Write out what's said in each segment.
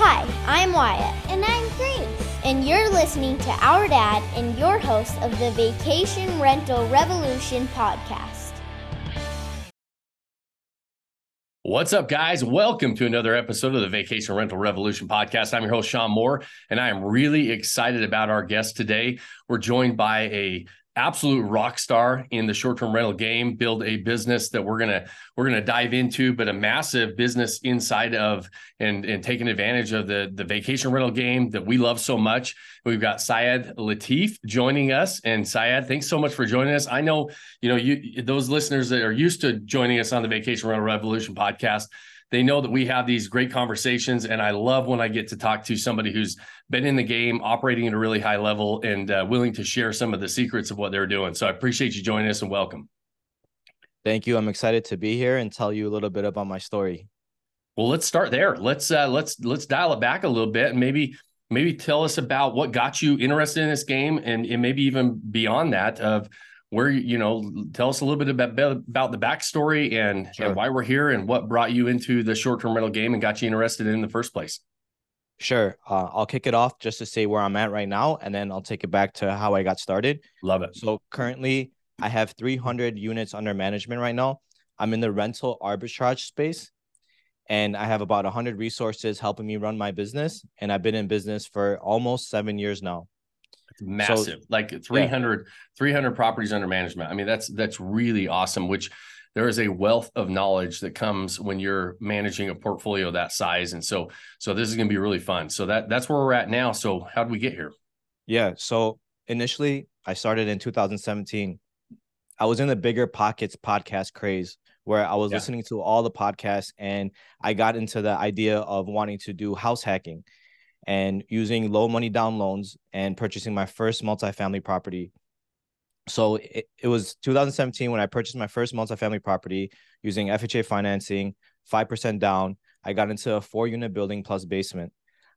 Hi, I'm Wyatt. And I'm Grace. And you're listening to our dad and your host of the Vacation Rental Revolution podcast. What's up, guys? Welcome to another episode of the Vacation Rental Revolution podcast. I'm your host, Shawn Moore, and I am really excited about our guest today. We're joined by a absolute rock star in the short-term rental game build a business that we're gonna we're gonna dive into but a massive business inside of and and taking advantage of the the vacation rental game that we love so much. We've got syed Lateef joining us. And syed thanks so much for joining us. I know you know you those listeners that are used to joining us on the vacation rental revolution podcast they know that we have these great conversations and i love when i get to talk to somebody who's been in the game operating at a really high level and uh, willing to share some of the secrets of what they're doing. So i appreciate you joining us and welcome. Thank you. I'm excited to be here and tell you a little bit about my story. Well let's start there. Let's uh, let's let's dial it back a little bit and maybe maybe tell us about what got you interested in this game and, and maybe even beyond that of where you know tell us a little bit about about the backstory and, sure. and why we're here and what brought you into the short-term rental game and got you interested in the first place. Sure. Uh, i'll kick it off just to say where i'm at right now and then i'll take it back to how i got started. Love it. So currently i have 300 units under management right now. I'm in the rental arbitrage space and i have about 100 resources helping me run my business and i've been in business for almost seven years now massive so, like 300 yeah. 300 properties under management. I mean that's that's really awesome which there is a wealth of knowledge that comes when you're managing a portfolio that size. And so so this is going to be really fun. So that that's where we're at now. So how did we get here? Yeah so initially i started in 2017 i was in the BiggerPockets podcast craze where i was yeah. listening to all the podcasts and i got into the idea of wanting to do house hacking and using low money down loans and purchasing my first multifamily property. So it, it was 2017 when I purchased my first multifamily property using FHA financing, 5% down. I got into a four unit building plus basement.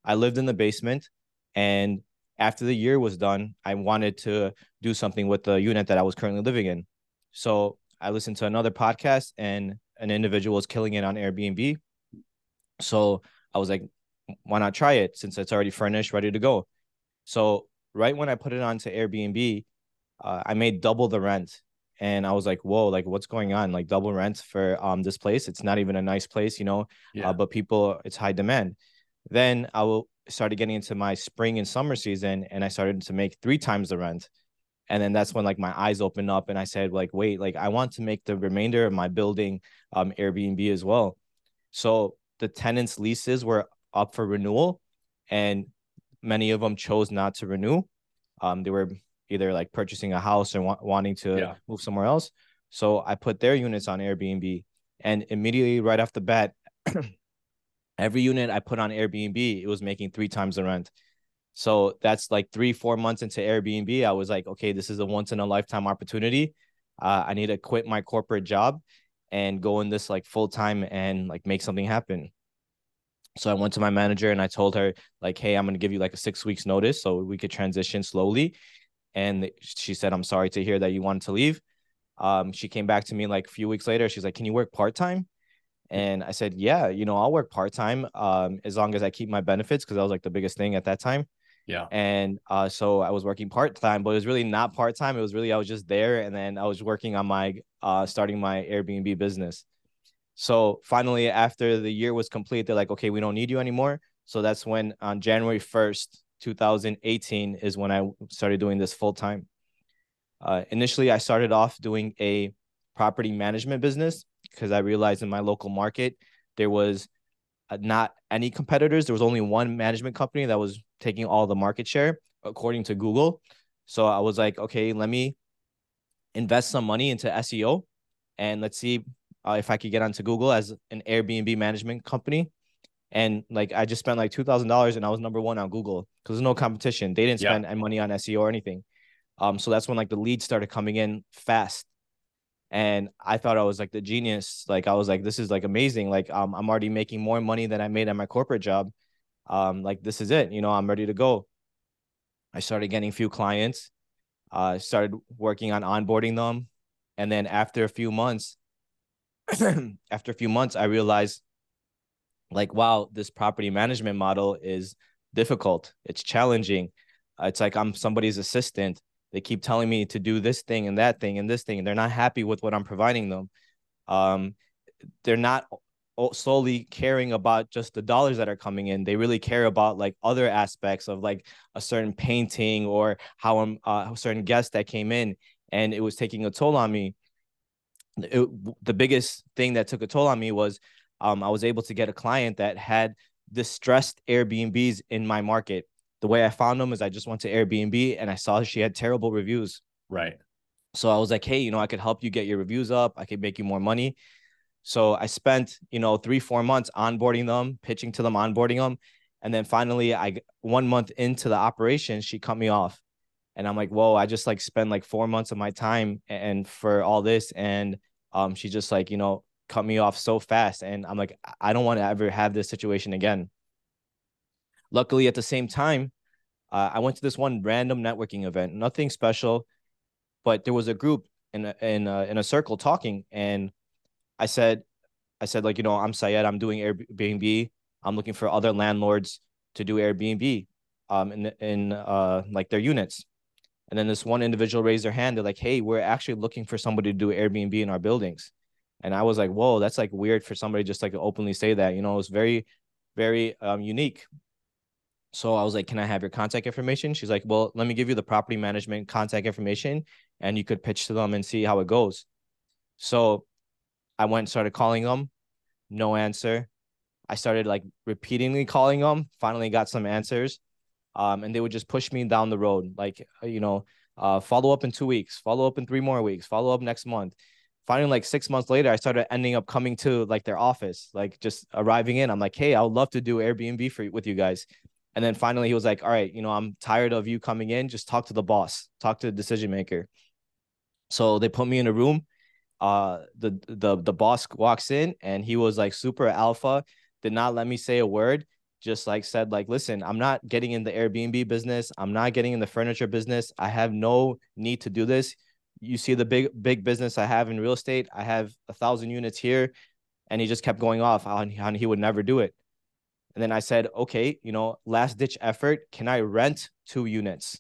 I lived in the basement and after the year was done, I wanted to do something with the unit that I was currently living in. So I listened to another podcast and an individual was killing it on Airbnb. So I was like, why not try it since it's already furnished, ready to go? So right when I put it onto Airbnb, uh, I made double the rent, and I was like, whoa, like what's going on? Like double rent for um this place. It's not even a nice place, you know. Uh, yeah. Uh, but people, it's high demand. Then I will started getting into my spring and summer season, and I started to make three times the rent. And then that's when like my eyes opened up, and I said like, wait, like I want to make the remainder of my building um Airbnb as well. So the tenants' leases were up for renewal, and many of them chose not to renew. Um, they were either like purchasing a house or wa- wanting to yeah. move somewhere else. So I put their units on Airbnb, and immediately right off the bat, every unit I put on Airbnb, it was making three times the rent. So that's like three, four months into Airbnb. I was like, okay, this is a once in a lifetime opportunity. Uh, I need to quit my corporate job and go in this like full time and like make something happen. So I went to my manager and I told her like, "Hey, I'm going to give you like a 6 weeks notice so we could transition slowly." And she said, "I'm sorry to hear that you wanted to leave." Um, she came back to me like a few weeks later. She's like, "Can you work part-time?" And I said, "Yeah, you know, I'll work part-time um as long as I keep my benefits because that was like the biggest thing at that time." Yeah. And uh, so I was working part time, but it was really not part time. It was really I was just there, and then I was working on my uh starting my Airbnb business. So finally, after the year was complete, they're like, okay, we don't need you anymore. So that's when on January 1st, 2018 is when I started doing this full time. Uh, initially, I started off doing a property management business because I realized in my local market, there was uh, not any competitors. There was only one management company that was taking all the market share, according to Google. So I was like, okay, let me invest some money into SEO and let's see uh, if I could get onto Google as an Airbnb management company. And like I just spent like two thousand dollars and I was number one on Google because there's no competition. They didn't spend yeah. money on SEO or anything. Um, so that's when like the leads started coming in fast. And I thought I was like the genius. Like I was like, this is like amazing. Like um, I'm already making more money than I made at my corporate job. Um, like this is it. You know, I'm ready to go. I started getting a few clients. I uh, started working on onboarding them, and then after a few months, after a few months, I realized like wow this property management model is difficult. It's challenging. It's like i'm somebody's assistant. They keep telling me to do this thing and that thing and this thing and they're not happy with what i'm providing them. Um they're not solely caring about just the dollars that are coming in. They really care about like other aspects of like a certain painting or how i'm uh, a certain guest that came in and it was taking a toll on me it, the biggest thing that took a toll on me was um, I was able to get a client that had distressed Airbnbs in my market. The way I found them is I just went to Airbnb and I saw she had terrible reviews. Right. So I was like, hey, you know, I could help you get your reviews up. I could make you more money. So I spent, you know, three, four months onboarding them, pitching to them, onboarding them. And then finally, I one month into the operation, she cut me off. And I'm like, whoa, I just like spend like four months of my time and for all this. And um, she just like, you know, cut me off so fast. And I'm like, I don't want to ever have this situation again. Luckily, at the same time, uh, I went to this one random networking event, nothing special, but there was a group in a, in a, in a circle talking, and I said, I said like, you know, I'm Syed, I'm doing Airbnb, I'm looking for other landlords to do Airbnb, um, in in uh like their units, and then this one individual raised their hand. They're like, hey, we're actually looking for somebody to do Airbnb in our buildings. And I was like, whoa, that's like weird for somebody just like to openly say that. You know, it was very, very um, unique. So I was like, can I have your contact information? She's like, well, let me give you the property management contact information and you could pitch to them and see how it goes. So I went started calling them, no answer. I started like repeatedly calling them, finally got some answers. Um, and they would just push me down the road, like, you know, uh, follow up in two weeks, follow up in three more weeks, follow up next month. Finally like six months later i started ending up coming to like their office like just arriving in. I'm like hey i would love to do airbnb for with you guys. And then finally he was like all right you know i'm tired of you coming in. Just talk to the boss talk to the decision maker. So they put me in a room. Uh the the the boss walks in and he was like super alpha did not let me say a word just like said like listen i'm not getting in the airbnb business i'm not getting in the furniture business i have no need to do this you see the big big business I have in real estate. I have a thousand units here, and he just kept going off how he would never do it. And then I said, okay, you know, last ditch effort. Can I rent two units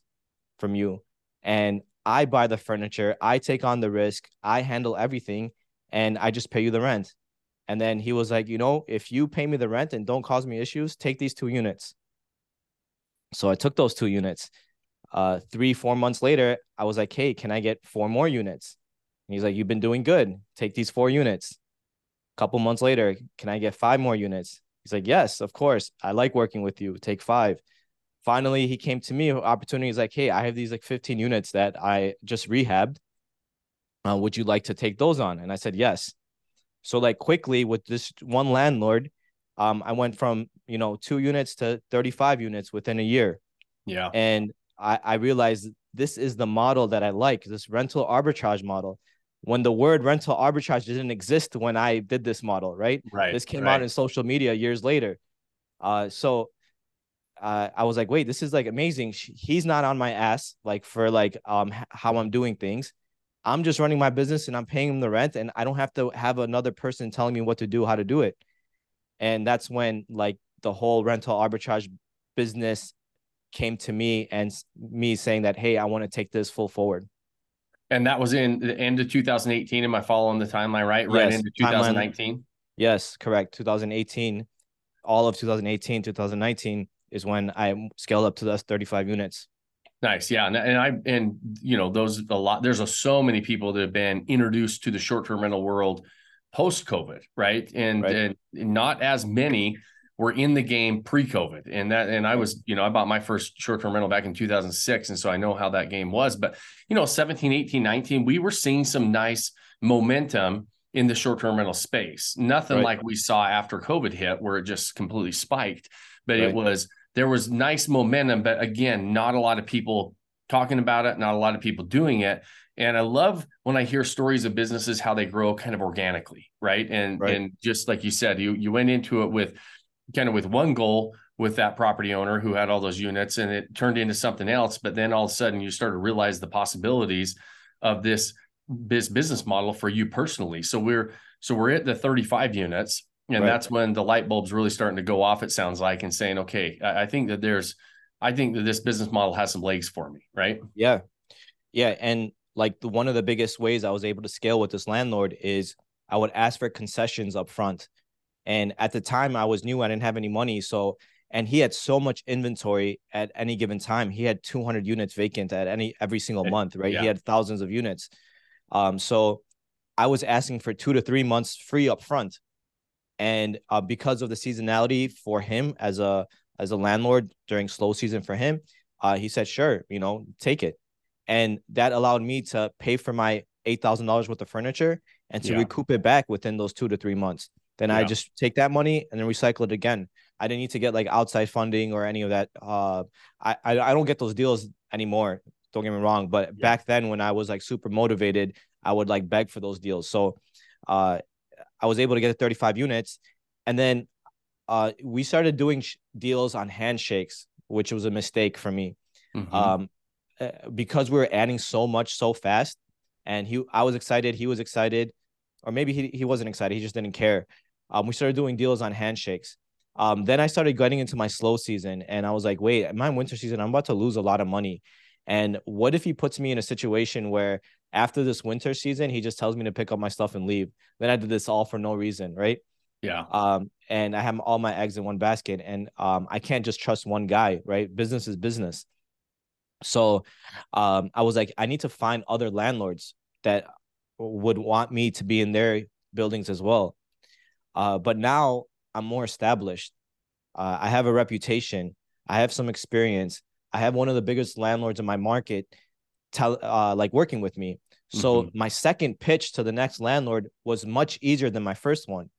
from you? And I buy the furniture, I take on the risk, I handle everything, and I just pay you the rent. And then he was like, you know, if you pay me the rent and don't cause me issues, take these two units. So I took those two units uh, three, four months later, I was like, hey, can I get four more units? And he's like, you've been doing good. Take these four units. A couple months later, can I get five more units? He's like, yes, of course. I like working with you. Take five. Finally, he came to me. Opportunity is like, hey, I have these like 15 units that I just rehabbed. Uh, would you like to take those on? And I said, yes. So like quickly with this one landlord, um, I went from you know two units to 35 units within a year. Yeah. And I, I realized this is the model that I like, this rental arbitrage model. When the word rental arbitrage didn't exist when I did this model, right? Right. This came right. out in social media years later. Uh, so uh, I was like, wait, this is like amazing. He's not on my ass, like for like um how I'm doing things. I'm just running my business and I'm paying them the rent, and I don't have to have another person telling me what to do, how to do it. And that's when like the whole rental arbitrage business came to me and me saying that, hey, I want to take this full forward. And that was in the end of 2018. Am I following the timeline right? Yes, right into 2019. Timeline, yes, correct. 2018, all of 2018, 2019 is when I scaled up to those 35 units. Nice, yeah, and, and I and you know those a lot. There's a, so many people that have been introduced to the short term rental world post COVID, right? And right. and not as many were in the game pre-COVID. And that and I was, you know, I bought my first short-term rental back in 2006 and so I know how that game was, but you know, 17, 18, 19, we were seeing some nice momentum in the short-term rental space. Nothing right. like we saw after COVID hit where it just completely spiked, but right. it was there was nice momentum, but again, not a lot of people talking about it, not a lot of people doing it. And I love when I hear stories of businesses how they grow kind of organically, right? And right. and just like you said, you you went into it with kind of with one goal with that property owner who had all those units and it turned into something else but then all of a sudden you started to realize the possibilities of this biz business model for you personally so we're so we're at the 35 units And right. that's when the light bulb's really starting to go off, it sounds like, and saying, okay, I, I think that there's, I think that this business model has some legs for me, right? Yeah. Yeah. And like the one of the biggest ways I was able to scale with this landlord is I would ask for concessions up front. And at the time I was new, I didn't have any money. So and he had so much inventory at any given time. He had 200 units vacant at any every single month, right? Yeah. He had thousands of units. Um, so I was asking for two to three months free up front, and uh, because of the seasonality for him as a as a landlord during slow season for him, uh, he said, "Sure, you know, take it," and that allowed me to pay for my eight thousand dollars worth of furniture and to yeah. recoup it back within those two to three months. Then yeah. I just take that money and then recycle it again. I didn't need to get like outside funding or any of that. Uh, I, I, I don't get those deals anymore. Don't get me wrong, but yeah. back then when I was like super motivated, I would like beg for those deals. So, uh, I was able to get 35 units, and then, uh, we started doing sh- deals on handshakes, which was a mistake for me, mm-hmm. um, uh, because we were adding so much so fast, and he, I was excited, he was excited, or maybe he he wasn't excited, he just didn't care. Um, we started doing deals on handshakes um, then I started getting into my slow season, and I was like, wait, my winter season, I'm about to lose a lot of money. And what if he puts me in a situation where after this winter season, he just tells me to pick up my stuff and leave? Then I did this all for no reason, right? Yeah. Um, and I have all my eggs in one basket, and um, I can't just trust one guy, right? Business is business. So, um, I was like, I need to find other landlords that would want me to be in their buildings as well. Uh, but now I'm more established. Uh, I have a reputation. I have some experience. I have one of the biggest landlords in my market, tell uh, like working with me. So mm-hmm. my second pitch to the next landlord was much easier than my first one,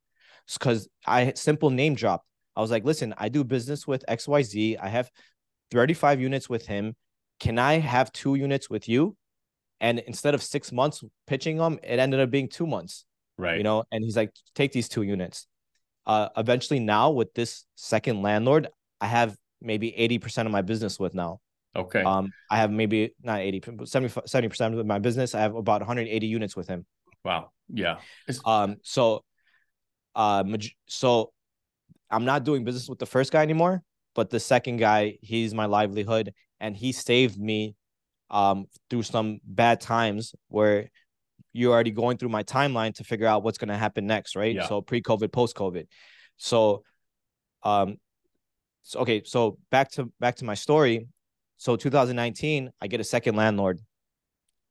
because I simple name dropped. I was like, listen, I do business with X Y Z. I have 35 units with him. Can I have two units with you? And instead of six months pitching them, it ended up being two months. Right. You know, and he's like, take these two units uh, eventually now with this second landlord, I have maybe 80% of my business with now. Okay. Um, I have maybe not 80, 70, percent of my business. I have about 180 units with him. Wow. Yeah. It's- um, so, uh, so I'm not doing business with the first guy anymore, but the second guy, he's my livelihood and he saved me um through some bad times where you're already going through my timeline to figure out what's going to happen next, right? Yeah. So pre-COVID, post-COVID. So um so okay, so back to back to my story. So 2019, I get a second landlord.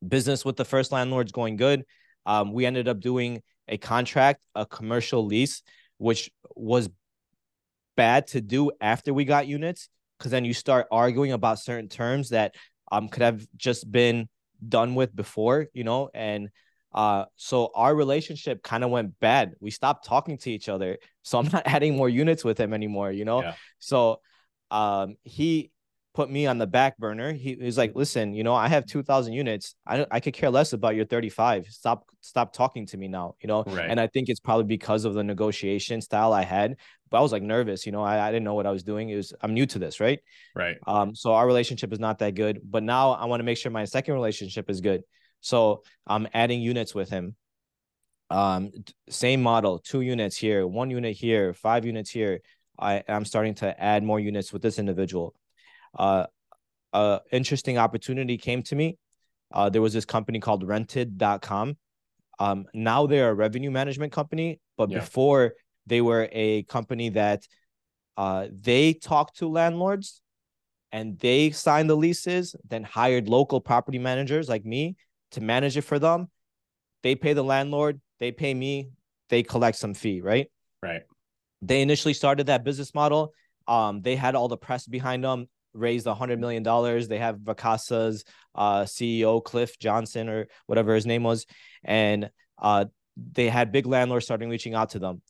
Business with the first landlord's going good. Um, we ended up doing a contract, a commercial lease, which was bad to do after we got units because then you start arguing about certain terms that um could have just been done with before, you know, and uh, so our relationship kind of went bad. We stopped talking to each other. So I'm not adding more units with him anymore, you know? Yeah. So um he put me on the back burner. He, was like, listen, you know, I have 2000 units. I I could care less about your 35. Stop, stop talking to me now, you know? Right. And I think it's probably because of the negotiation style I had, but I was like nervous, you know, I, I didn't know what I was doing. It was, I'm new to this. Right. Right. Um, so our relationship is not that good, but now I want to make sure my second relationship is good. So I'm adding units with him. Um, same model, two units here, one unit here, five units here. I am starting to add more units with this individual. Uh, a interesting opportunity came to me. Uh, there was this company called rented.com. Um, now they're a revenue management company, but yeah. before they were a company that uh, they talked to landlords and they signed the leases, then hired local property managers like me to manage it for them. They pay the landlord, they pay me, they collect some fee, right? Right. They initially started that business model. Um, they had all the press behind them, raised a hundred million dollars. They have Vacasa's uh, CEO Cliff Johnson or whatever his name was, and uh, they had big landlords starting reaching out to them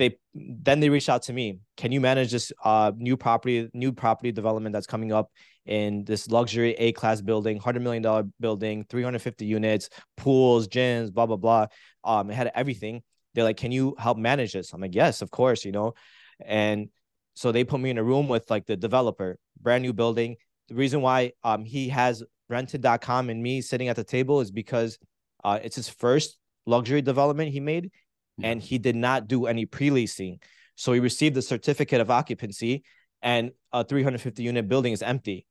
they then they reached out to me. Can you manage this uh new property new property development that's coming up in this luxury A class building, hundred million dollar building, three hundred fifty units, pools, gyms, blah blah blah. Um, it had everything. They're like, can you help manage this? I'm like, yes, of course, you know, and so they put me in a room with like the developer, brand new building. The reason why um he has rented.com and me sitting at the table is because uh it's his first luxury development he made and he did not do any pre-leasing. So he received the certificate of occupancy and a 350 unit building is empty.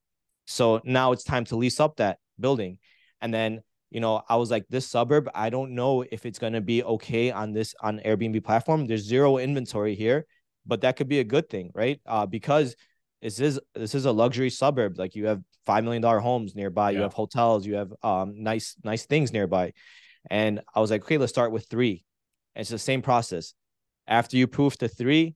So now it's time to lease up that building. And then, you know, I was like, this suburb, I don't know if it's going to be okay on this on Airbnb platform. There's zero inventory here, but that could be a good thing, right? Uh, because this is this is a luxury suburb. Like you have five million dollar homes nearby, yeah. you have hotels, you have um nice nice things nearby. And I was like, okay, let's start with three. It's the same process. After you prove to three,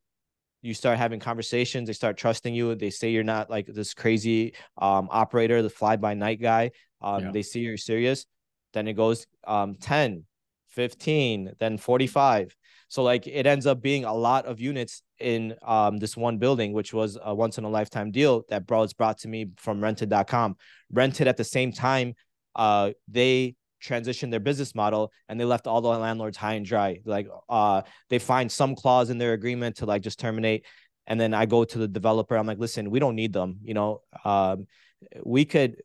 you start having conversations. They start trusting you. They say you're not like this crazy um, operator, the fly by night guy. Um, yeah. They see you're serious. Then it goes um, 10, 15, then 45. So like it ends up being a lot of units in um, this one building, which was a once in a lifetime deal that was brought to me from rented.com. Rented at the same time, uh, they transitioned their business model and they left all the landlords high and dry. Like uh they find some clause in their agreement to like just terminate. And then I go to the developer. I'm like, listen, we don't need them. You know, um, we could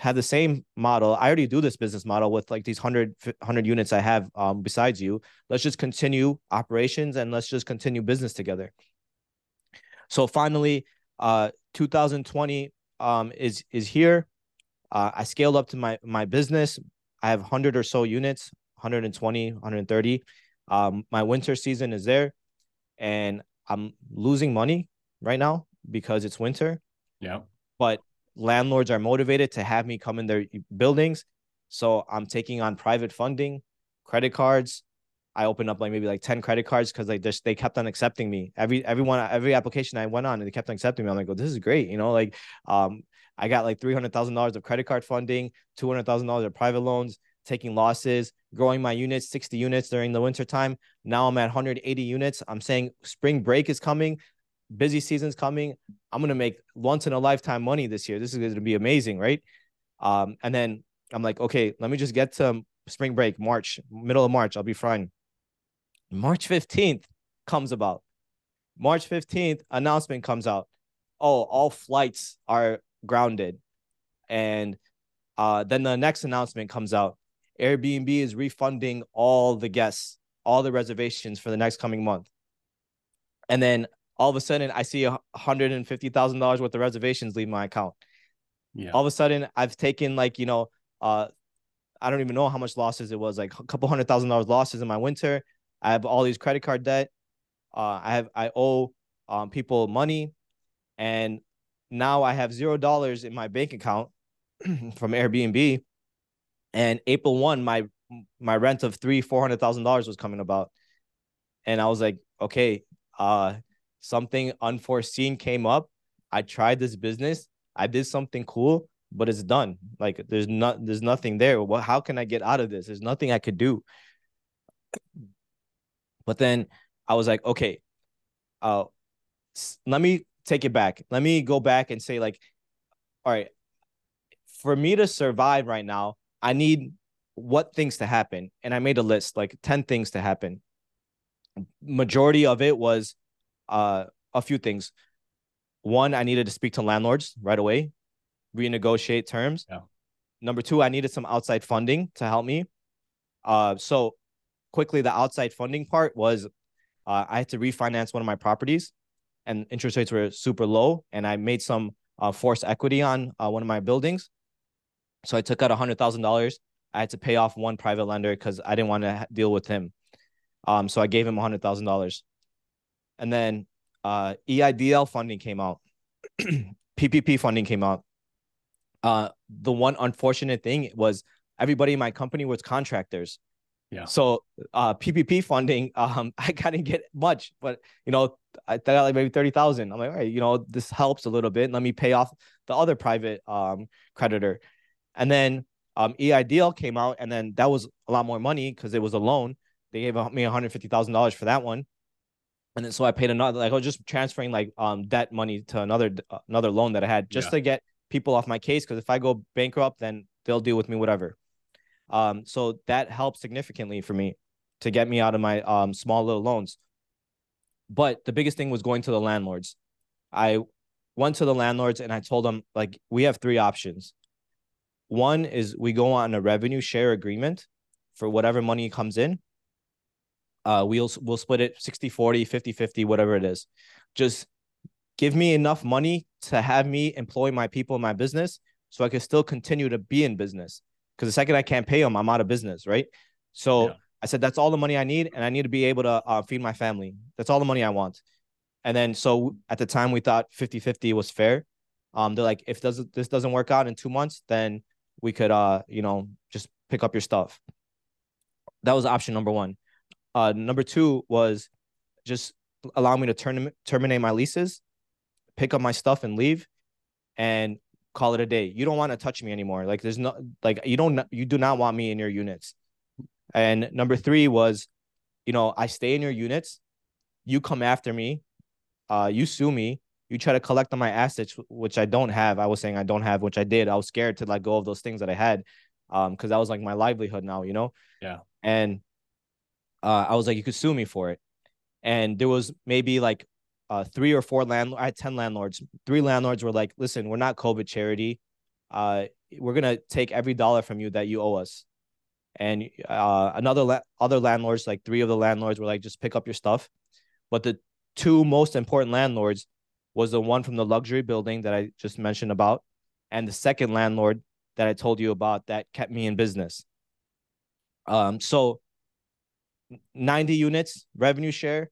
have the same model. I already do this business model with like these 100, 100 units I have um, besides you. Let's just continue operations and let's just continue business together. So finally, uh, 2020 um, is is here. Uh, I scaled up to my my business I have 100 or so units, 120, 130. Um, my winter season is there and I'm losing money right now because it's winter. Yeah. But landlords are motivated to have me come in their buildings. So I'm taking on private funding, credit cards. I opened up like maybe like 10 credit cards because like just they kept on accepting me. Every everyone, every application I went on, and they kept on accepting me. I'm like, oh, this is great. You know, like um, I got like three hundred thousand dollars of credit card funding, two hundred thousand dollars of private loans, taking losses, growing my units, sixty units during the winter time. Now I'm at 180 units. I'm saying spring break is coming, busy season's coming. I'm gonna make once in a lifetime money this year. This is gonna be amazing, right? Um, and then I'm like, okay, let me just get to spring break, March, middle of March. I'll be fine. March 15th comes about. March 15th, announcement comes out. Oh, all flights are grounded. And uh, then the next announcement comes out. Airbnb is refunding all the guests, all the reservations for the next coming month. And then all of a sudden, I see $150,000 worth of reservations leave my account. Yeah. All of a sudden, I've taken like, you know, uh, I don't even know how much losses it was, like a couple hundred thousand dollars losses in my winter. I have all these credit card debt. Uh, I have I owe um, people money, and now I have zero dollars in my bank account from Airbnb. And April one, my my rent of three four hundred thousand dollars was coming about, and I was like, okay, uh, something unforeseen came up. I tried this business. I did something cool, but it's done. Like there's not there's nothing there. Well, how can I get out of this? There's nothing I could do. But then I was like, okay, uh, let me take it back. Let me go back and say, like, all right, for me to survive right now, I need what things to happen. And I made a list, like 10 things to happen. Majority of it was uh a few things. One, I needed to speak to landlords right away, renegotiate terms. Yeah. Number two, I needed some outside funding to help me. Uh, so quickly, the outside funding part was uh, I had to refinance one of my properties, and interest rates were super low, and I made some uh, forced equity on uh, one of my buildings. So I took out a hundred thousand dollars. I had to pay off one private lender because I didn't want to deal with him. Um, so I gave him a hundred thousand dollars, and then uh, EIDL funding came out, PPP funding came out. Uh, the one unfortunate thing was everybody in my company was contractors. Yeah. So uh PPP funding, um, I didn't get much, but you know, I got like maybe thirty thousand. I'm like, all right, you know, this helps a little bit. Let me pay off the other private um creditor, and then um EIDL came out, and then that was a lot more money because it was a loan. They gave me one hundred fifty thousand dollars for that one, and then so I paid another. Like I was just transferring like um debt money to another uh, another loan that I had just yeah. to get people off my case. Because if I go bankrupt, then they'll deal with me whatever. Um, so that helped significantly for me to get me out of my um, small little loans. But the biggest thing was going to the landlords. I went to the landlords and I told them, like, we have three options. One is we go on a revenue share agreement for whatever money comes in. Uh, we'll we'll split it 60 40, 50 50, whatever it is. Just give me enough money to have me employ my people in my business so I can still continue to be in business. Because the second I can't pay them, I'm out of business, right? So yeah. I said, that's all the money I need. And I need to be able to uh, feed my family. That's all the money I want. And then, so at the time, we thought 50 50 was fair. Um, they're like, if does this doesn't work out in two months, then we could, uh, you know, just pick up your stuff. That was option number one. Uh, number two was just allow me to term- terminate my leases, pick up my stuff and leave, and call it a day. You don't want to touch me anymore. Like there's no like you don't you do not want me in your units. And number three was, you know, I stay in your units, you come after me, uh, you sue me, you try to collect on my assets, which I don't have. I was saying I don't have, which I did. I was scared to let go of those things that I had, um, because that was like my livelihood now, you know. Yeah. And uh, I was like, you could sue me for it, and there was maybe like uh three or four landlords. I had ten landlords. Three landlords were like, listen, we're not COVID charity. Uh, we're gonna take every dollar from you that you owe us. And uh, another la- other landlords, like three of the landlords, were like, just pick up your stuff. But the two most important landlords was the one from the luxury building that I just mentioned about, and the second landlord that I told you about that kept me in business. Um, so 90 units revenue share,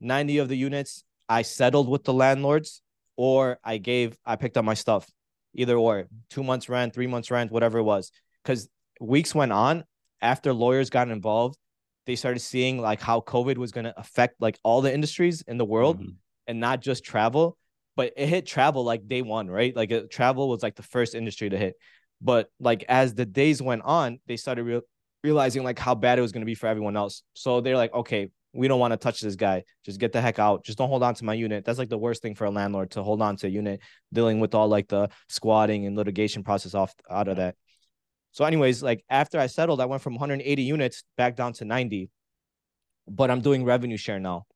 90 of the units I settled with the landlords or I gave I picked up my stuff. Either or, two months rent, three months rent, whatever it was. Because weeks went on after lawyers got involved, they started seeing like how COVID was going to affect like all the industries in the world mm-hmm. and not just travel but it hit travel like day one, right? Like it, travel was like the first industry to hit. But like as the days went on, they started re- realizing like how bad it was going to be for everyone else. So they're like, okay, we don't want to touch this guy. Just get the heck out. Just don't hold on to my unit. That's like the worst thing for a landlord to hold on to a unit, dealing with all like the squatting and litigation process off out of that. So, anyways, like after I settled, I went from 180 units back down to 90, but I'm doing revenue share now.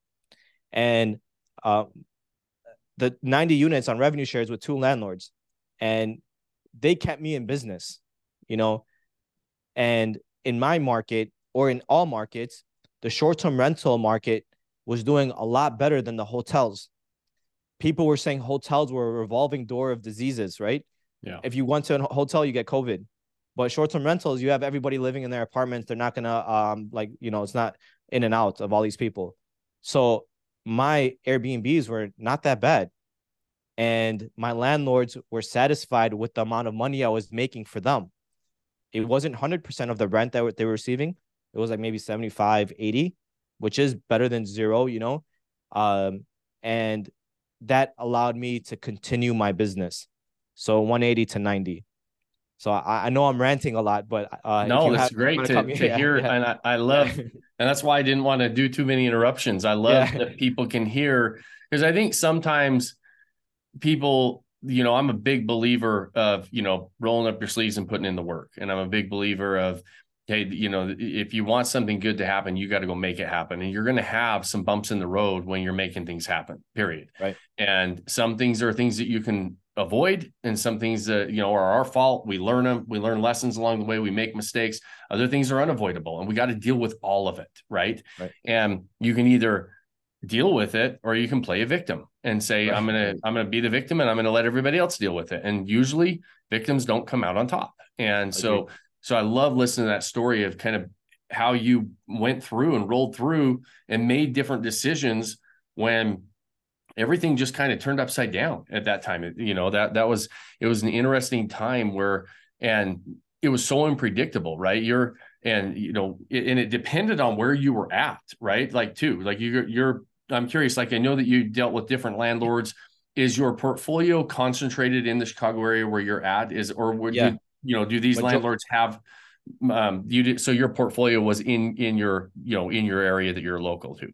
And uh, the 90 units on revenue shares with two landlords and they kept me in business you know and in my market or in all markets the short-term rental market was doing a lot better than the hotels people were saying hotels were a revolving door of diseases right yeah if you went to a hotel you get covid but short-term rentals you have everybody living in their apartments they're not gonna um like you know it's not in and out of all these people so my Airbnbs were not that bad. And my landlords were satisfied with the amount of money I was making for them. It wasn't 100% of the rent that they were receiving. It was like maybe 75, 80, which is better than zero, you know? Um, and that allowed me to continue my business. So 180 to 90. So I, I know I'm ranting a lot, but uh, no, it's great to, to yeah, hear, yeah. and I, I love, and that's why I didn't want to do too many interruptions. I love yeah. that people can hear because I think sometimes people, you know, I'm a big believer of you know rolling up your sleeves and putting in the work, and I'm a big believer of hey, you know, if you want something good to happen, you got to go make it happen. And you're going to have some bumps in the road when you're making things happen, period. Right. And some things are things that you can avoid and some things that you know are our fault we learn them we learn lessons along the way we make mistakes other things are unavoidable and we got to deal with all of it right? right and you can either deal with it or you can play a victim and say right. i'm gonna i'm gonna be the victim and i'm gonna let everybody else deal with it and usually victims don't come out on top and so so i love listening to that story of kind of how you went through and rolled through and made different decisions when everything just kind of turned upside down at that time. You know, that that was it was an interesting time where and it was so unpredictable, right? You're and you know, it, and it depended on where you were at, right? Like too, like you're you're I'm curious, like I know that you dealt with different landlords. Is your portfolio concentrated in the Chicago area where you're at? Is or would yeah. you you know do these landlords have um you did so your portfolio was in in your you know in your area that you're local to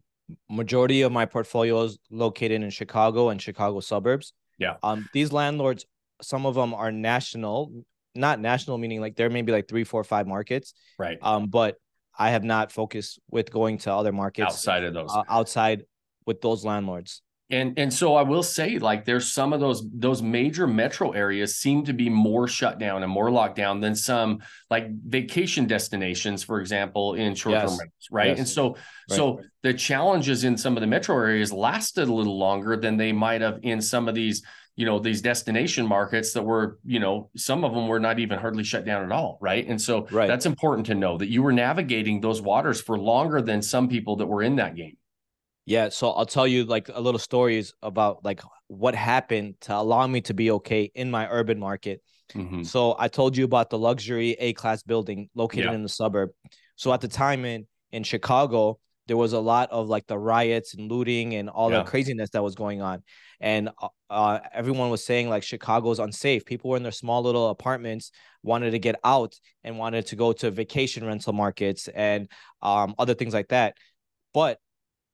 majority of my portfolio is located in Chicago and Chicago suburbs. Yeah. Um, these landlords, some of them are national, not national, meaning like there may be like three, four, five markets. Right. Um, but I have not focused with going to other markets outside of those, uh, outside with those landlords. And and so I will say, like, there's some of those those major metro areas seem to be more shut down and more locked down than some like vacation destinations, for example, in short term yes. rentals, right? Yes. And so right. so the challenges in some of the metro areas lasted a little longer than they might have in some of these you know these destination markets that were you know some of them were not even hardly shut down at all right and so right. that's important to know that you were navigating those waters for longer than some people that were in that game yeah, so I'll tell you like a little stories about like what happened to allow me to be okay in my urban market. Mm-hmm. So I told you about the luxury A class building located yeah. in the suburb. So at the time in in Chicago, there was a lot of like the riots and looting and all yeah. the craziness that was going on, and uh, uh, everyone was saying like Chicago's unsafe. People were in their small little apartments, wanted to get out and wanted to go to vacation rental markets and um, other things like that. But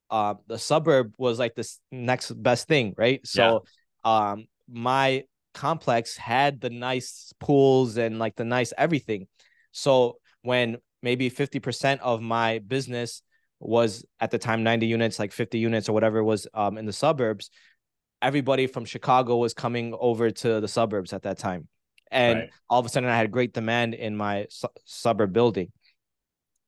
uh, the suburb was like this next best thing, right? So, yeah. um, my complex had the nice pools and like the nice everything. So when maybe 50% of my business was at the time 90 units, like 50 units or whatever was um, in the suburbs, everybody from Chicago was coming over to the suburbs at that time. And right. all of a sudden I had great demand in my su- suburb building.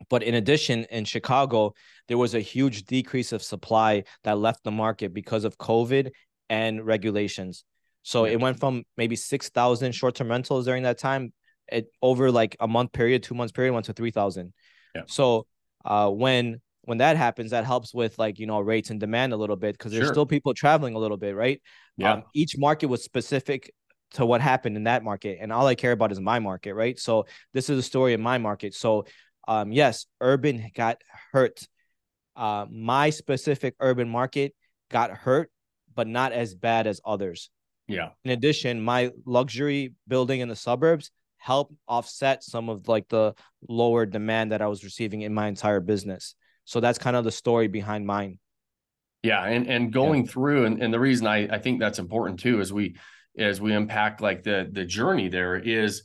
But in addition, in Chicago, there was a huge decrease of supply that left the market because of COVID and regulations. So it went from maybe 6,000 short term rentals during that time. It over like a month period, two months period, went to 3,000. Yeah. So uh, when when that happens, that helps with like you know rates and demand a little bit because there's sure. still people traveling a little bit, right? Yeah. Um, each market was specific to what happened in that market, and all I care about is my market, right? So this is a story in my market. So um, yes, urban got hurt. Uh, my specific urban market got hurt, but not as bad as others. Yeah. In addition, my luxury building in the suburbs helped offset some of like the lower demand that I was receiving in my entire business. So that's kind of the story behind mine. Yeah, and and going yeah. through and, and the reason I, I think that's important too is we as we unpack like the the journey there is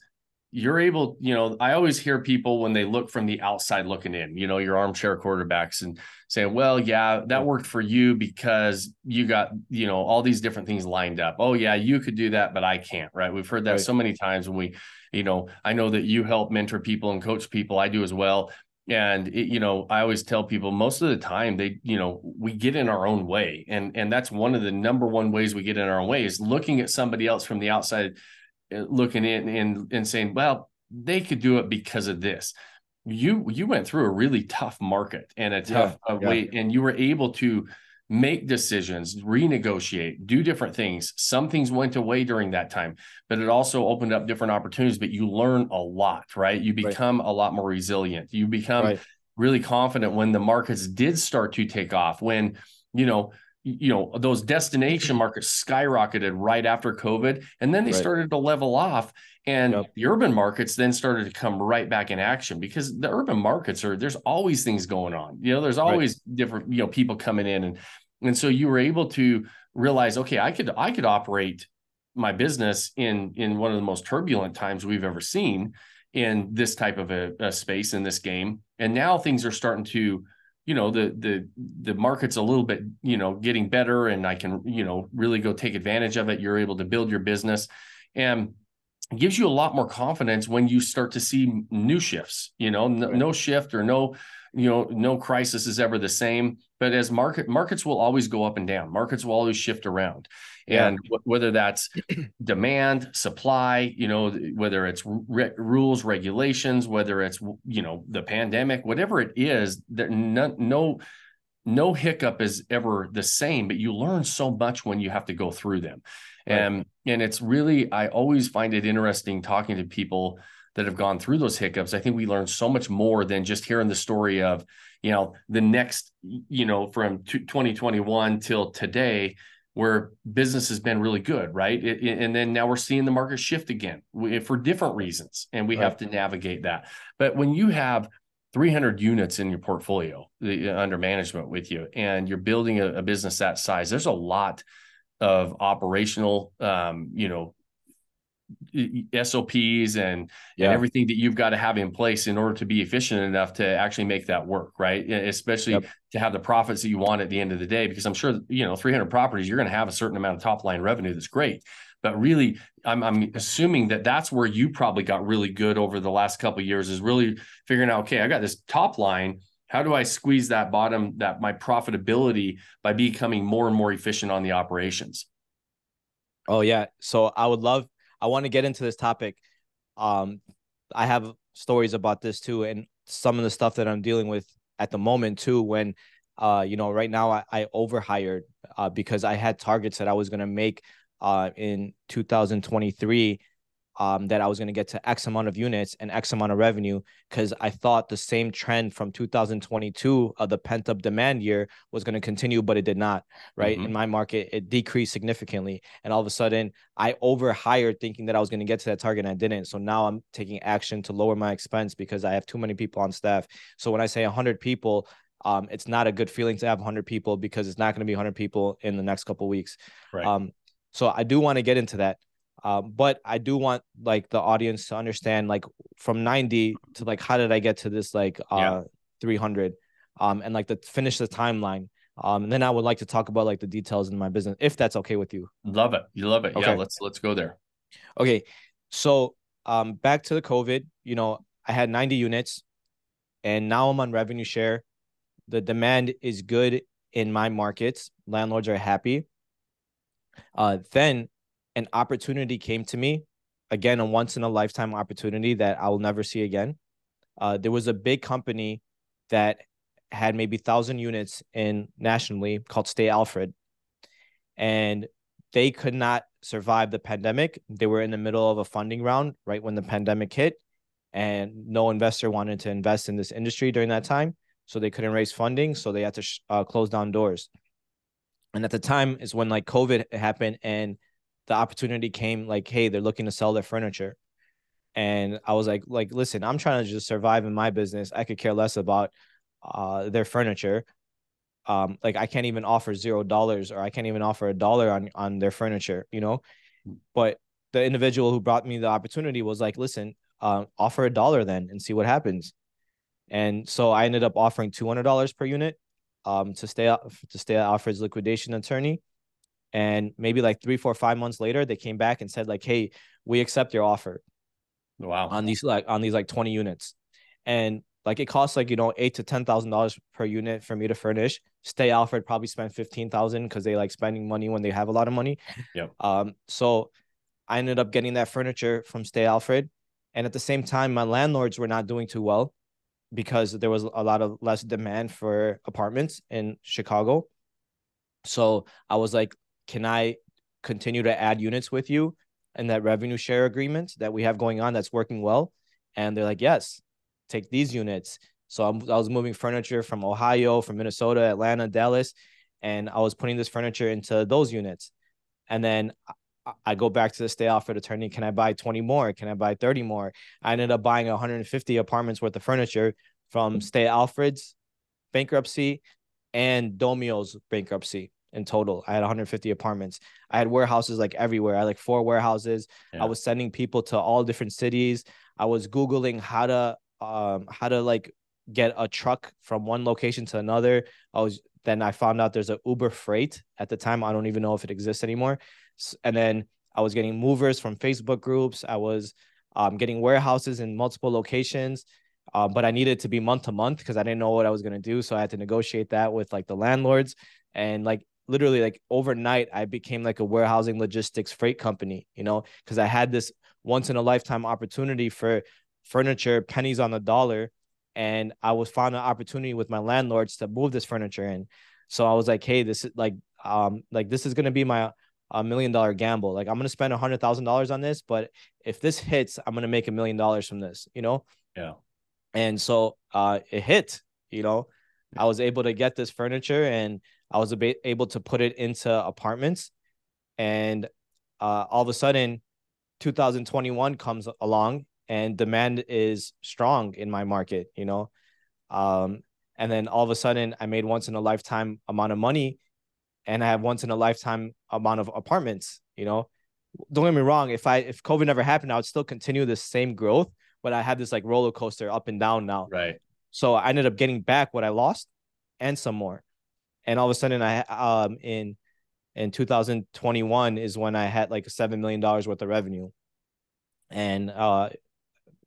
you're able, you know, I always hear people when they look from the outside looking in, you know, your armchair quarterbacks and saying, well, yeah, that worked for you because you got, you know, all these different things lined up. Oh, yeah, you could do that, but I can't, right? We've heard that right. so many times when we, you know, I know that you help mentor people and coach people. I do as well. And it, you know, I always tell people most of the time they, you know, we get in our own way, and and that's one of the number one ways we get in our own way is looking at somebody else from the outside looking in and and saying, well, they could do it because of this. You you went through a really tough market and a tough yeah, uh, yeah. way, and you were able to make decisions, renegotiate, do different things. Some things went away during that time, but it also opened up different opportunities. But you learn a lot, right? You become right. a lot more resilient. You become right. really confident when the markets did start to take off. When you know you know those destination markets skyrocketed right after covid and then they right. started to level off and yep. the urban markets then started to come right back in action because the urban markets are there's always things going on you know there's always right. different you know people coming in and and so you were able to realize okay i could i could operate my business in in one of the most turbulent times we've ever seen in this type of a, a space in this game and now things are starting to you know the the the market's a little bit you know getting better and i can you know really go take advantage of it. You're able to build your business and gives you a lot more confidence when you start to see new shifts you know no, no shift or no you know no crisis is ever the same but as market markets will always go up and down markets will always shift around and yeah. whether that's demand supply you know whether it's re- rules regulations whether it's you know the pandemic whatever it is that no, no no hiccup is ever the same but you learn so much when you have to go through them right. and and it's really i always find it interesting talking to people that have gone through those hiccups i think we learn so much more than just hearing the story of you know the next you know from 2021 till today where business has been really good, right? It, it, and then now we're seeing the market shift again for different reasons, and we right. have to navigate that. But when you have 300 units in your portfolio the, uh, under management with you, and you're building a, a, business that size, there's a lot of operational, um, you know, SOPs and, yeah. and everything that you've got to have in place in order to be efficient enough to actually make that work, right? Especially yep. to have the profits that you want at the end of the day, because I'm sure you know 300 properties, you're going to have a certain amount of top line revenue that's great. But really, I'm, I'm assuming that that's where you probably got really good over the last couple years is really figuring out, okay, I got this top line. How do I squeeze that bottom, that my profitability by becoming more and more efficient on the operations? Oh yeah. So I would love I want to get into this topic. Um, I have stories about this too, and some of the stuff that I'm dealing with at the moment too. When, uh, you know, right now I, I overhired uh, because I had targets that I was gonna make uh in 2023 um, that I was going to get to X amount of units and X amount of revenue because I thought the same trend from 2022 of the pent up demand year was going to continue, but it did not. Right mm-hmm. in my market, it decreased significantly, and all of a sudden I overhired thinking that I was going to get to that target and I didn't. So now I'm taking action to lower my expense because I have too many people on staff. So when I say 100 people, um, it's not a good feeling to have 100 people because it's not going to be 100 people in the next couple weeks. Right. Um, so I do want to get into that. Um, but I do want like the audience to understand like from 90 to like how did I get to this like uh yeah. 300 um and like to finish the timeline. Um and then I would like to talk about like the details in my business if that's okay with you. Love it. You love it. Okay. Yeah, let's let's go there. Okay. So um back to the COVID, you know, I had 90 units and now I'm on revenue share. The demand is good in my markets. Landlords are happy. Uh then an opportunity came to me again a once in a lifetime opportunity that I will never see again. Uh, there was a big company that had maybe thousand units in nationally called Stay Alfred, and they could not survive the pandemic. They were in the middle of a funding round right when the pandemic hit, and no investor wanted to invest in this industry during that time, so they couldn't raise funding, so they had to sh- uh, close down doors. And at the time is when like COVID happened and the opportunity came like, hey, they're looking to sell their furniture. And I was like, like, listen, I'm trying to just survive in my business. I could care less about uh their furniture. Um, like I can't even offer zero dollars or I can't even offer a dollar on on their furniture, you know. But the individual who brought me the opportunity was like, listen, uh, offer a dollar then and see what happens. And so I ended up offering two hundred dollars per unit um to stay to stay at Alfred's liquidation attorney and maybe like three, four, five months later, they came back and said like, "Hey, we accept your offer." Wow. On these like on these like twenty units, and like it costs like you know eight to ten thousand dollars per unit for me to furnish. Stay Alfred probably spent fifteen thousand because they like spending money when they have a lot of money. Yeah. Um. So I ended up getting that furniture from Stay Alfred, and at the same time, my landlords were not doing too well because there was a lot of less demand for apartments in Chicago. So I was like, can I continue to add units with you and that revenue share agreement that we have going on that's working well? And they're like, yes, take these units. So I'm, I was moving furniture from Ohio, from Minnesota, Atlanta, Dallas, and I was putting this furniture into those units. And then I go back to the stay Alfred attorney. Can I buy 20 more? Can I buy 30 more? I ended up buying 150 apartments worth of furniture from mm-hmm. Stay Alfred's bankruptcy and Domio's bankruptcy in total. I had 150 apartments. I had warehouses like everywhere. I had like four warehouses. Yeah. I was sending people to all different cities. I was googling how to um how to like get a truck from one location to another. I was then I found out there's a Uber Freight at the time. I don't even know if it exists anymore. And then I was getting movers from Facebook groups. I was um, getting warehouses in multiple locations. Uh, but I needed to be month to month because I didn't know what I was gonna do. So I had to negotiate that with like the landlords. And like literally like overnight I became like a warehousing logistics freight company, you know, because I had this once in a lifetime opportunity for furniture, pennies on the dollar. And I was found an opportunity with my landlords to move this furniture in. So I was like, hey, this is like um like this is gonna be my a million dollar gamble. Like I'm gonna spend a hundred thousand dollars on this, but if this hits, I'm gonna make a million dollars from this, you know? Yeah. And so uh it hit, you know. I was able to get this furniture and I was able to put it into apartments, and uh, all of a sudden, 2021 comes along and demand is strong in my market. You know, um, and then all of a sudden, I made once in a lifetime amount of money, and I have once in a lifetime amount of apartments. You know, don't get me wrong. If I if COVID never happened, I would still continue the same growth, but I have this like roller coaster up and down now. Right. So I ended up getting back what I lost and some more. And all of a sudden, I um in in 2021 is when I had like a seven million dollars worth of revenue, and uh,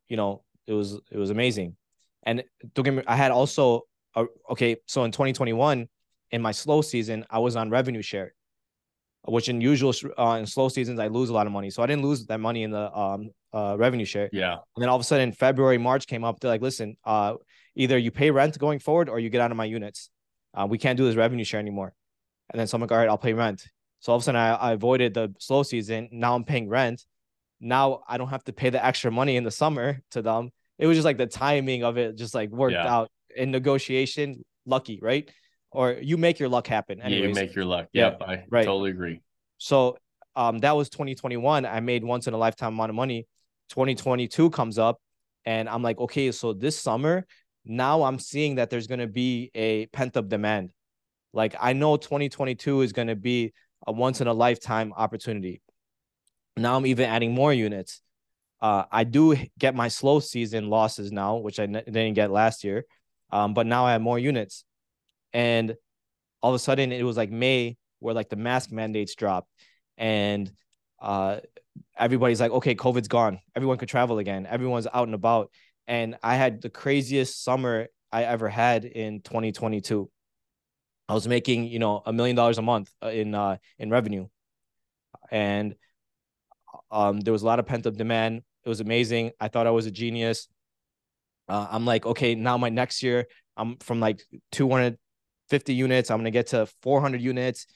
you know it was it was amazing. And don't get me, I had also a, okay. So in 2021, in my slow season, I was on revenue share which in usual uh, in slow seasons I lose a lot of money. So I didn't lose that money in the um uh revenue share. Yeah. And then all of a sudden February, March came up. They're like, listen, uh, either you pay rent going forward or you get out of my units. Uh, we can't do this revenue share anymore. And then so I'm like, all right, I'll pay rent. So all of a sudden I, I avoided the slow season. Now I'm paying rent. Now I don't have to pay the extra money in the summer to them. It was just like the timing of it just like worked yeah. out in negotiation. Lucky, right? or you make your luck happen. Anyways. Yeah, you make your luck. Yep, yeah, I right. totally agree. So um, that was 2021. I made once in a lifetime amount of money. 2022 comes up, and I'm like, okay, so this summer, now I'm seeing that there's gonna be a pent up demand. Like I know 2022 is gonna be a once in a lifetime opportunity. Now I'm even adding more units. Uh, I do get my slow season losses now, which I n- didn't get last year. Um, but now I have more units and all of a sudden it was like May where like the mask mandates dropped and uh everybody's like okay COVID's gone everyone could travel again everyone's out and about and I had the craziest summer I ever had in 2022 I was making you know a million dollars a month uh, in uh in revenue and um there was a lot of pent up demand it was amazing I thought I was a genius uh, I'm like okay now my next year I'm from like 250 units. I'm to get to 400 units.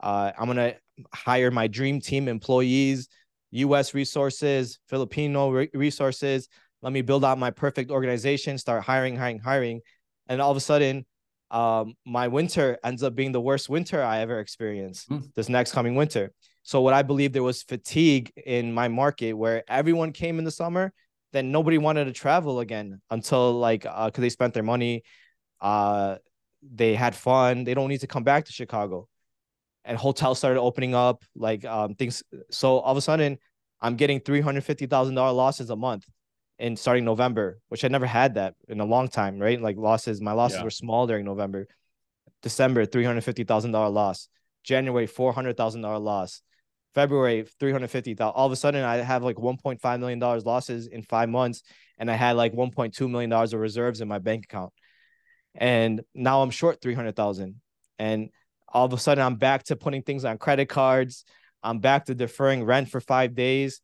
Uh, I'm to hire my dream team employees, US resources, Filipino re- resources. Let me build out my perfect organization, start hiring, hiring, hiring. And all of a sudden, um, my winter ends up being the worst winter I ever experienced mm. this next coming winter. So, what I believe there was fatigue in my market where everyone came in the summer, then nobody wanted to travel again until like, uh, cause they spent their money. Uh, they had fun. They don't need to come back to Chicago. And hotels started opening up, like um, things. So all of a sudden, I'm getting three hundred fifty thousand dollar losses a month, in starting November, which I never had that in a long time. Right, like losses. My losses yeah. were small during November. December, three hundred fifty thousand dollar loss. January, four hundred thousand dollar loss. February, three hundred fifty thousand. All of a sudden, I have like one point five million dollars losses in five months, and I had like one point two million dollars of reserves in my bank account and now I'm short 300,000 and all of a sudden I'm back to putting things on credit cards. I'm back to deferring rent for 5 days.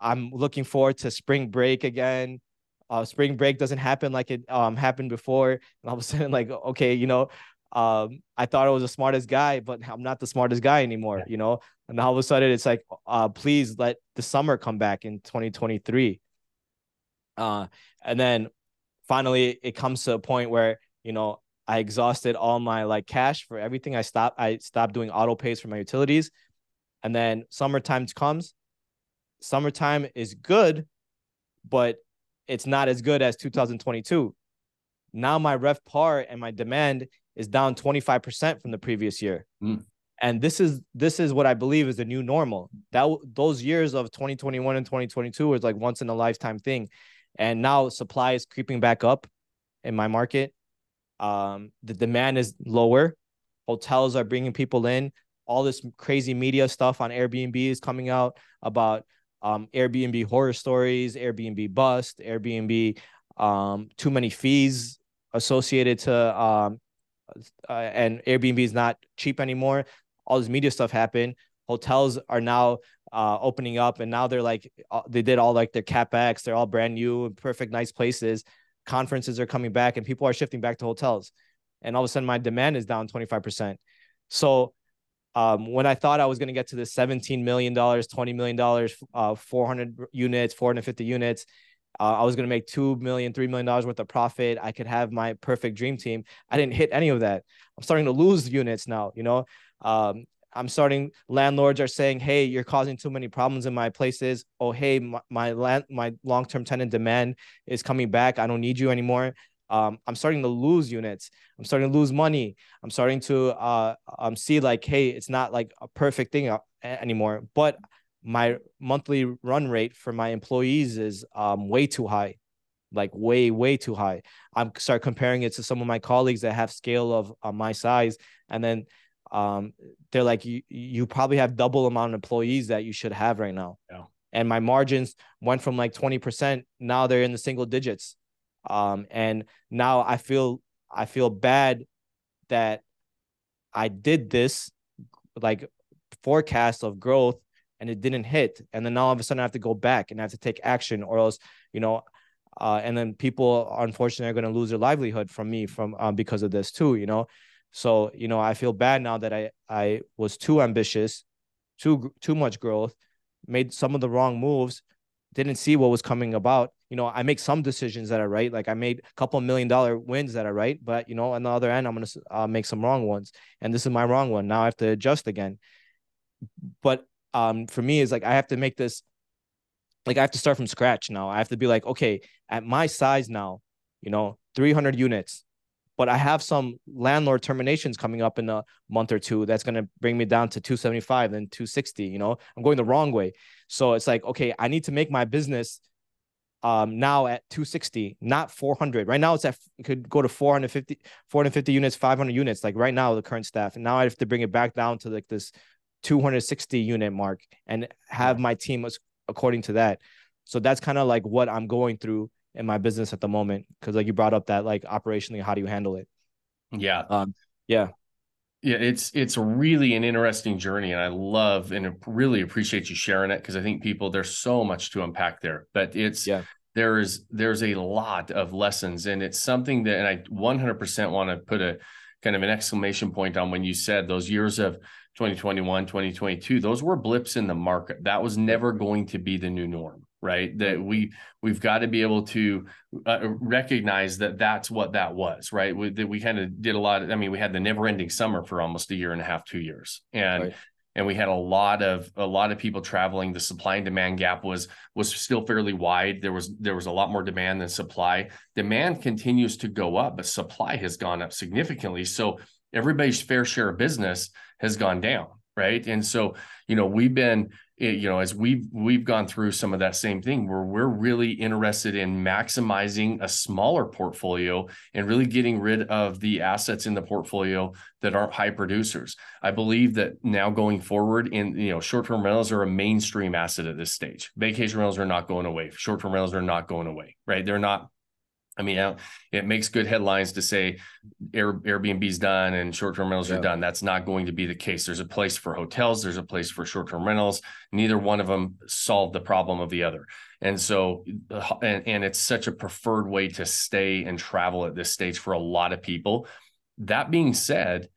I'm looking forward to spring break again. Uh, spring break doesn't happen like it um happened before. And all of a sudden like okay, you know, um I thought I was the smartest guy, but I'm not the smartest guy anymore, yeah. you know. And all of a sudden it's like uh please let the summer come back in 2023. Uh and then finally it comes to a point where you know, I exhausted all my like cash for everything. I stopped, I stopped doing auto pays for my utilities. And then summertime comes. Summertime is good, but it's not as good as 2022. Now my RevPAR and my demand is down 25% from the previous year. Mm. And this is this is what I believe is the new normal. That those years of 2021 and 2022 was like once in a lifetime thing. And now supply is creeping back up in my market um, the demand is lower. Hotels are bringing people in. All this crazy media stuff on Airbnb is coming out about um, Airbnb horror stories, Airbnb bust, Airbnb um, too many fees associated to um, uh, and Airbnb is not cheap anymore. All this media stuff happened. Hotels are now uh, opening up, and now they're like uh, they did all like their capex. They're all brand new, perfect, nice places conferences are coming back and people are shifting back to hotels and all of a sudden my demand is down 25% so um, when i thought i was going to get to the 17 million dollars 20 million dollars uh, 400 units 450 units uh, i was going to make 2 million 3 million dollars worth of profit i could have my perfect dream team i didn't hit any of that i'm starting to lose units now you know um, I'm starting landlords are saying, "Hey, you're causing too many problems in my places." Oh, hey, my, my land my long-term tenant demand is coming back. I don't need you anymore. Um, I'm starting to lose units. I'm starting to lose money. I'm starting to uh um see like, hey, it's not like a perfect thing uh, anymore. But my monthly run rate for my employees is um way too high like way way too high i'm start comparing it to some of my colleagues that have scale of uh, my size and then um they're like you you probably have double amount of employees that you should have right now yeah. and my margins went from like 20% now they're in the single digits um and now i feel i feel bad that i did this like forecast of growth and it didn't hit. And then now all of a sudden i have to go back and i have to take action or else you know uh, and then people unfortunately are going to lose their livelihood from me from um, because of this too you know? So you know i feel bad now that i i was too ambitious too too much growth made some of the wrong moves didn't see what was coming about you know i make some decisions that are right like i made a couple million dollar wins that are right but you know on the other end i'm to uh, make some wrong ones and this is my wrong one now i have to adjust again but um for me is like i have to make this like I have to start from scratch now. I have to be like, okay, at my size now, you know, 300 units, but I have some landlord terminations coming up in a month or two. That's going to bring me down to 275 then 260. You know, I'm going the wrong way. So it's like, okay, I need to make my business um now at 260 not 400 right now it's at it could go to 450 450 units 500 units like right now the current staff and now i have to bring it back down to like this 260 unit mark and have my team according to that. So that's kind of like what I'm going through in my business at the moment. Cause like you brought up that like operationally, how do you handle it? Yeah. Um, yeah. Yeah, it's it's really an interesting journey, and I love and really appreciate you sharing it because I think people there's so much to unpack there. But it's yeah, there's there's a lot of lessons, and it's something that and I 100% want to put a kind of an exclamation point on when you said those years of 2021, 2022, those were blips in the market. That was never going to be the new norm, right? That we we've got to be able to uh, recognize that that's what that was, right? We, that we kind of did a lot. Of, I mean, we had the never-ending summer for almost a year and a half, two years, and right. and we had a lot of a lot of people traveling. The supply and demand gap was was still fairly wide. There was there was a lot more demand than supply. Demand continues to go up, but supply has gone up significantly. So everybody's fair share of business has gone down right? And so you know we've been eh, you know as we've we've gone through some of that same thing where we're really interested in maximizing a smaller portfolio and really getting rid of the assets in the portfolio that aren't high producers. I believe that now going forward in you know short-term rentals are a mainstream asset at this stage. Vacation rentals are not going away. Short-term rentals are not going away right? They're not I mean, it makes good headlines to say Air, Airbnb's done and short-term rentals yeah. are done. That's not going to be the case. There's a place for hotels. There's a place for short-term rentals. Neither one of them solve the problem of the other. And so, and, and it's such a preferred way to stay and travel at this stage for a lot of people. That being said,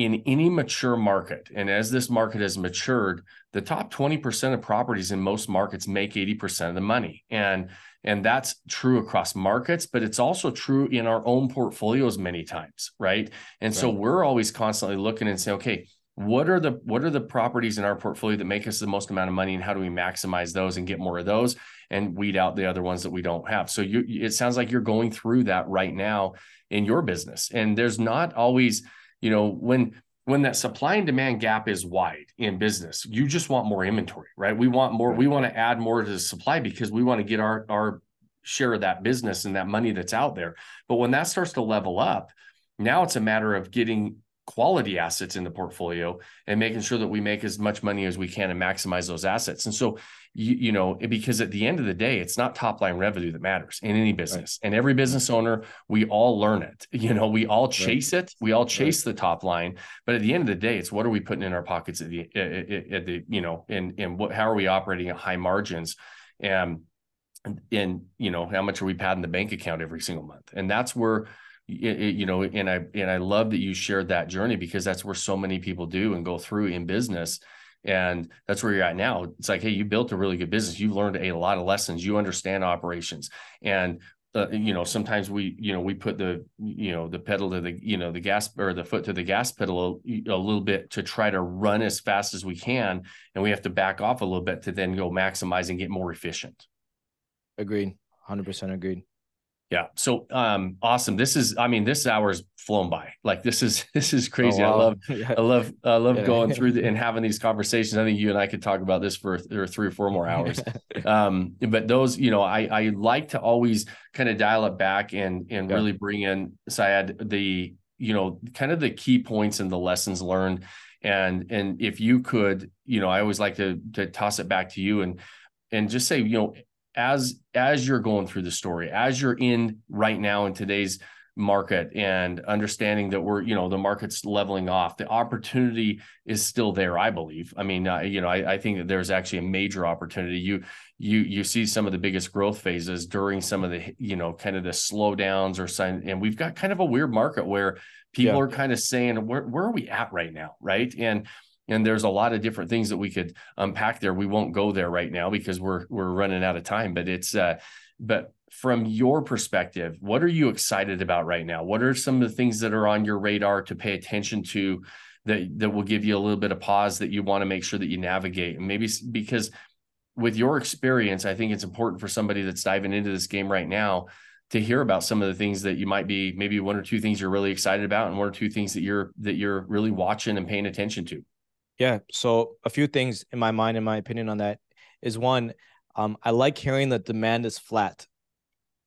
in any mature market, and as this market has matured, the top 20% of properties in most markets make 80% of the money. And and that's true across markets, but it's also true in our own portfolios many times, right? And right. so we're always constantly looking and saying, okay, what are the what are the properties in our portfolio that make us the most amount of money and how do we maximize those and get more of those and weed out the other ones that we don't have so you it sounds like you're going through that right now in your business and there's not always you know when when that supply and demand gap is wide in business, you just want more inventory, right? We want more, we want to add more to the supply because we want to get our our share of that business and that money that's out there. But when that starts to level up, now it's a matter of getting quality assets in the portfolio and making sure that we make as much money as we can and maximize those assets. And so, you, you know, because at the end of the day, it's not top line revenue that matters in any business. Right. And every business owner, we all learn it. You know, we all chase right. it. We all chase right. the top line. But at the end of the day, it's what are we putting in our pockets at the at, the you know, and and what how are we operating at high margins, and and you know how much are we padding the bank account every single month? And that's where you know and i and i love that you shared that journey because that's where so many people do and go through in business. And that's where you're at now. It's like hey you built a really good business. You've learned a lot of lessons. You understand operations. And uh, you know sometimes we you know we put the you know the pedal to the you know the gas or the foot to the gas pedal a, a little bit to try to run as fast as we can. And we have to back off a little bit to then go maximize and get more efficient. Agreed. 100% agreed Yeah. So um awesome. This is I mean this hour's flown by. Like this is this is crazy. Oh, wow. I love Yeah. I love I love Yeah. going through the, and having these conversations. I think you and I could talk about this for or three or four more hours. um but those, you know, I I like to always kind of dial it back and and Yeah. really bring in Syed the you know kind of the key points and the lessons learned and and if you could you know I always like to to toss it back to you and and just say you know as as you're going through the story as you're in right now in today's market and understanding that we're you know the market's leveling off the opportunity is still there i believe. I mean uh, you know I, I think that there's actually a major opportunity. You you you see some of the biggest growth phases during some of the you know kind of the slowdowns or sign and we've got kind of a weird market where people Yeah. are kind of saying where where are we at right now? Right? And and there's a lot of different things that we could unpack there. We won't go there right now because we're we're running out of time but it's uh but from your perspective what are you excited about right now? What are some of the things that are on your radar to pay attention to that that will give you a little bit of pause that you want to make sure that you navigate? And maybe because with your experience i think it's important for somebody that's diving into this game right now to hear about some of the things that you might be maybe one or two things you're really excited about and one or two things that you're that you're really watching and paying attention to Yeah. So a few things in my mind, in my opinion, on that is one, um, I like hearing that demand is flat.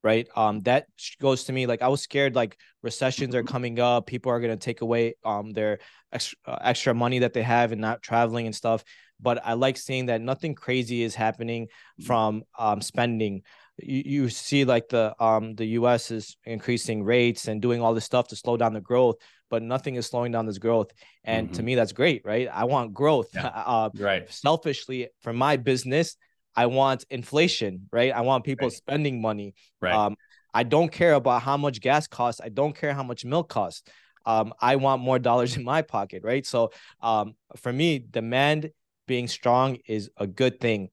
Right. Um, that goes to me like I was scared like recessions are coming up, people are gonna take away um their extra uh, extra money that they have and not traveling and stuff. But I like seeing that nothing crazy is happening from um spending. You, you see like the um the US is increasing rates and doing all this stuff to slow down the growth, but nothing is slowing down this growth. And to Mhm. me, that's great, right? I want growth. Yeah. Uh, right selfishly, for my business, I want inflation, right? I want people Right. spending money. right Um, I don't care about how much gas costs. I don't care how much milk costs. Um, I want more dollars in my pocket, right? So, um, for me, demand being strong is a good thing.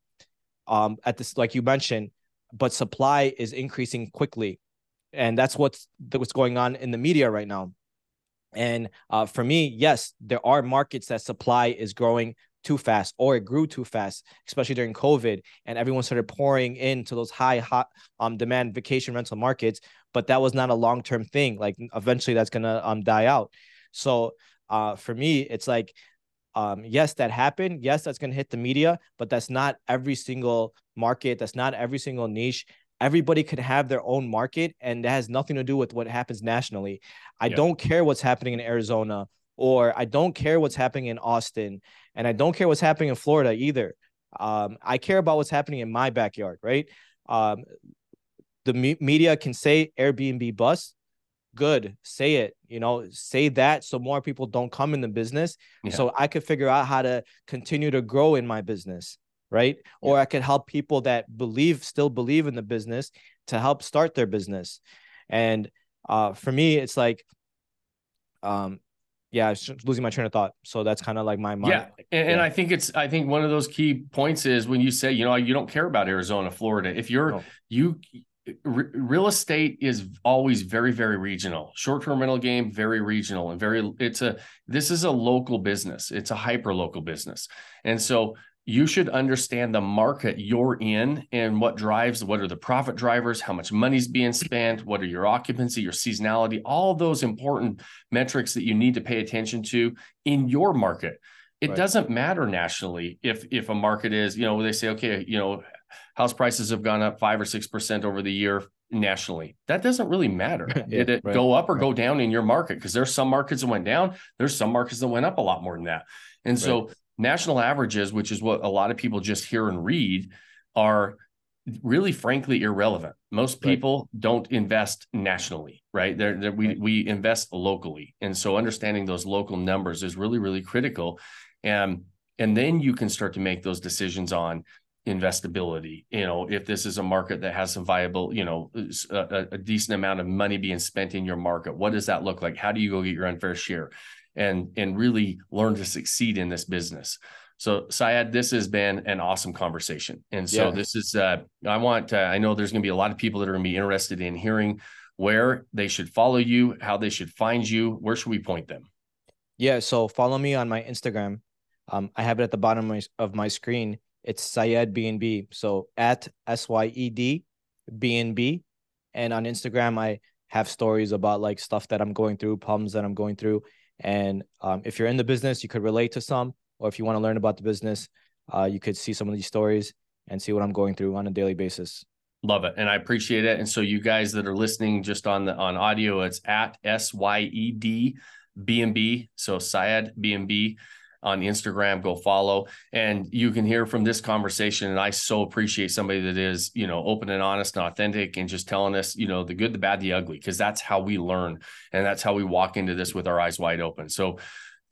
Um, at this, like you mentioned, but supply is increasing quickly, and that's what's what's going on in the media right now. And uh, for me, yes, there are markets that supply is growing too fast or it grew too fast, especially during COVID, and everyone started pouring into those high hot um demand vacation rental markets. But that was not a long term thing. Like eventually, that's gonna um die out. So uh, for me, it's like um yes that happened yes that's going to hit the media but that's not every single market that's not every single niche everybody could have their own market and that has nothing to do with what happens nationally. I Yeah. don't care what's happening in arizona or i don't care what's happening in austin and i don't care what's happening in florida either. Um i care about what's happening in my backyard right? Um the me- media can say airbnb bus good say it you know say that so more people don't come in the business. Yeah. so i could figure out how to continue to grow in my business right? Or i could help people that believe still believe in the business to help start their business. And uh for me it's like um yeah I was losing my train of thought. So that's kind of like my mind yeah and, and i think it's i think one of those key points is when you say you know you don't care about arizona florida. If you're No. you re- real estate is always very very regional. Short-term rental game very regional and very it's a this is a local business. It's a hyper local business. And so you should understand the market you're in and what drives what are the profit drivers how much money's being spent what are your occupancy your seasonality all those important metrics that you need to pay attention to in your market. It Right. doesn't matter nationally if if a market is you know they say okay you know house prices have gone up five or six percent over the year nationally. That doesn't really matter. Yeah, did it right, go up or right. go down in your market? Because there's some markets that went down there's some markets that went up a lot more than that. And so national averages which is what a lot of people just hear and read are really frankly irrelevant. Most Right. people don't invest nationally right? They're, they're- we, Right. we invest locally. And so understanding those local numbers is really really critical. And and then you can start to make those decisions on investability. You know if this is a market that has some viable you know a decent amount of money being spent in your market what does that look like? How do you go get your unfair share and and really learn to succeed in this business so Syed, this has been an awesome conversation. And so Yeah. this is uh I want uh, I know there's going to be a lot of people that are going to be interested in hearing where they should follow you, how they should find you, where should we point them? Yeah, so follow me on my Instagram. Um, I have it at the bottom of my, of my screen. It's Syed BNB. So at S Y E D BNB. And on Instagram, I have stories about like stuff that I'm going through, problems that I'm going through. And um, if you're in the business, you could relate to some, or if you want to learn about the business, uh, you could see some of these stories and see what I'm going through on a daily basis. Love it, and I appreciate it. And so, you guys that are listening just on the on audio, it's at S Y E D B and B. So Syed B and B on Instagram. Go follow, and you can hear from this conversation. And I so appreciate somebody that is, you know, open and honest and authentic, and just telling us, you know, the good, the bad, the ugly, because that's how we learn, and that's how we walk into this with our eyes wide open. So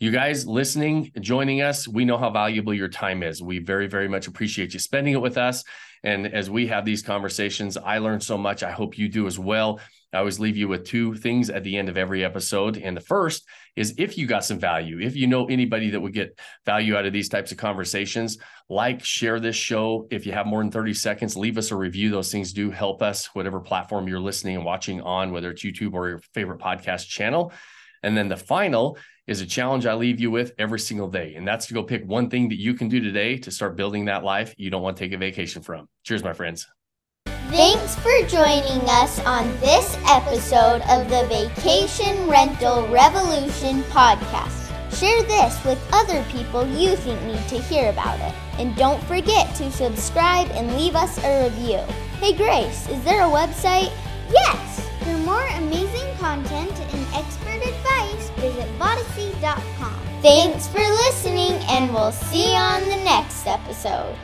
you guys listening, joining us, we know how valuable your time is. We very, very much appreciate you spending it with us. And as we have these conversations, I learn so much. I hope you do as well. I always leave you with two things at the end of every episode. And the first is if you got some value, if you know anybody that would get value out of these types of conversations, like, share this show. If you have more than 30 seconds, leave us a review. Those things do help us, whatever platform you're listening and watching on, whether it's YouTube or your favorite podcast channel. And then the final is a challenge I leave you with every single day. And that's to go pick one thing that you can do today to start building that life you don't want to take a vacation from. Cheers, my friends. Thanks for joining us on this episode of the Vacation Rental Revolution podcast. Share this with other people you think need to hear about it. And don't forget to subscribe and leave us a review. Hey Grace, is there a website? Yes! For more amazing content and expert advice, visit Vodyssey.com. Thanks for listening, and we'll see you on the next episode.